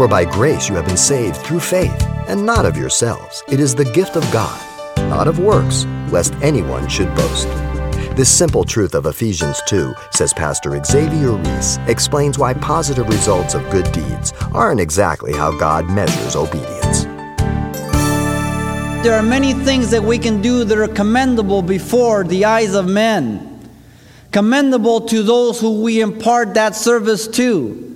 For by grace you have been saved through faith, and not of yourselves. It is the gift of God, not of works, lest anyone should boast. This simple truth of Ephesians 2, says Pastor Xavier Reese, explains why positive results of good deeds aren't exactly how God measures obedience. There are many things that we can do that are commendable before the eyes of men, commendable to those who we impart that service to,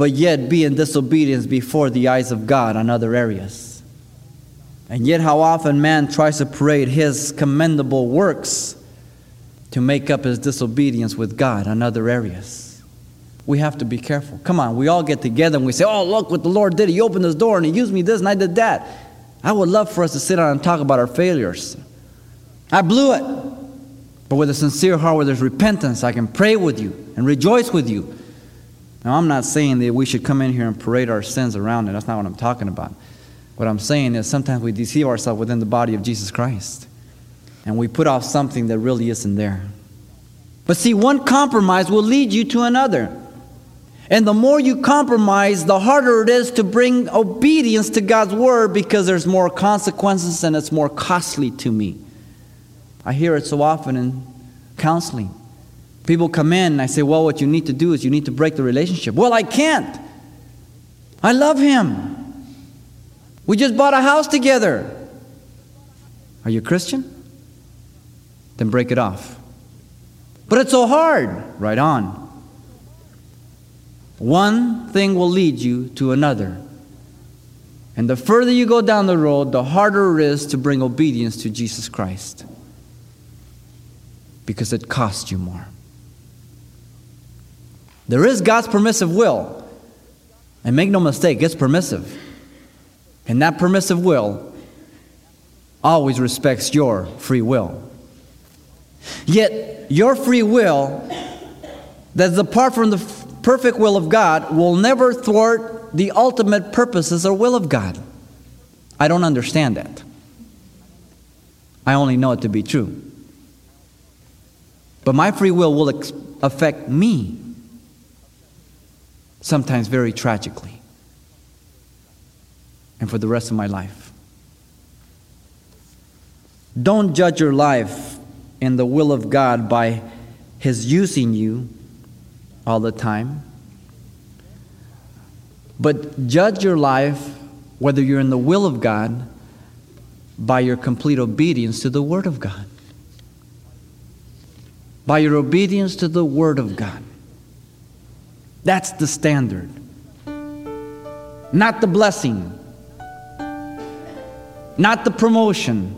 but yet be in disobedience before the eyes of God on other areas. And yet, how often man tries to parade his commendable works to make up his disobedience with God on other areas. We have to be careful. Come on, we all get together and we say, Oh, look what the Lord did. He opened this door and He used me this and I did that. I would love for us to sit down and talk about our failures. I blew it. But with a sincere heart, where there's repentance, I can pray with you and rejoice with you. Now, I'm not saying that we should come in here and parade our sins around it. That's not what I'm talking about. What I'm saying is sometimes we deceive ourselves within the body of Jesus Christ and we put off something that really isn't there. But see, one compromise will lead you to another. And the more you compromise, the harder it is to bring obedience to God's word because there's more consequences and it's more costly to me. I hear it so often in counseling. People come in and I say, Well, what you need to do is you need to break the relationship. Well, I can't. I love him. We just bought a house together. Are you a Christian? then break it off. But it's so hard. Right on. One thing will lead you to another. And the further you go down the road, the harder it is to bring obedience to Jesus Christ. Because it costs you more. There is God's permissive will. And make no mistake, it's permissive. And that permissive will always respects your free will. Yet, your free will, that's apart from the perfect will of God, will never thwart the ultimate purposes or will of God. I don't understand that. I only know it to be true. But my free will will ex- affect me, sometimes very tragically, and for the rest of my life. Don't judge your life in the will of God by His using you all the time. But judge your life, whether you're in the will of God, by your complete obedience to the Word of God. By your obedience to the Word of God. That's the standard. Not the blessing, not the promotion,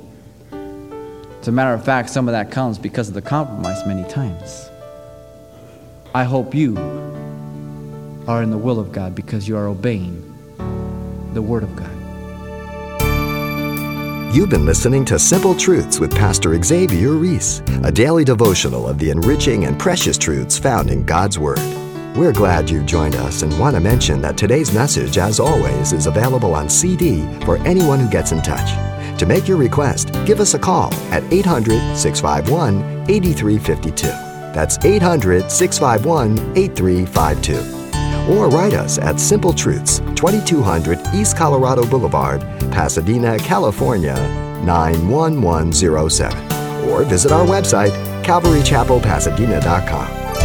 as a matter of fact, some of that comes because of the compromise many times. I hope you are in the will of God because you are obeying the Word of God. You've been listening to Simple Truths with Pastor Xavier Reese, a daily devotional of the enriching and precious truths found in God's Word. We're glad you joined us and want to mention that today's message, as always, is available on CD for anyone who gets in touch. To make your request, give us a call at 800 651 8352. That's 800 651 8352. Or write us at Simple Truths, 2200 East Colorado Boulevard, Pasadena, California 91107. Or visit our website, calvarychapelpasadena.com.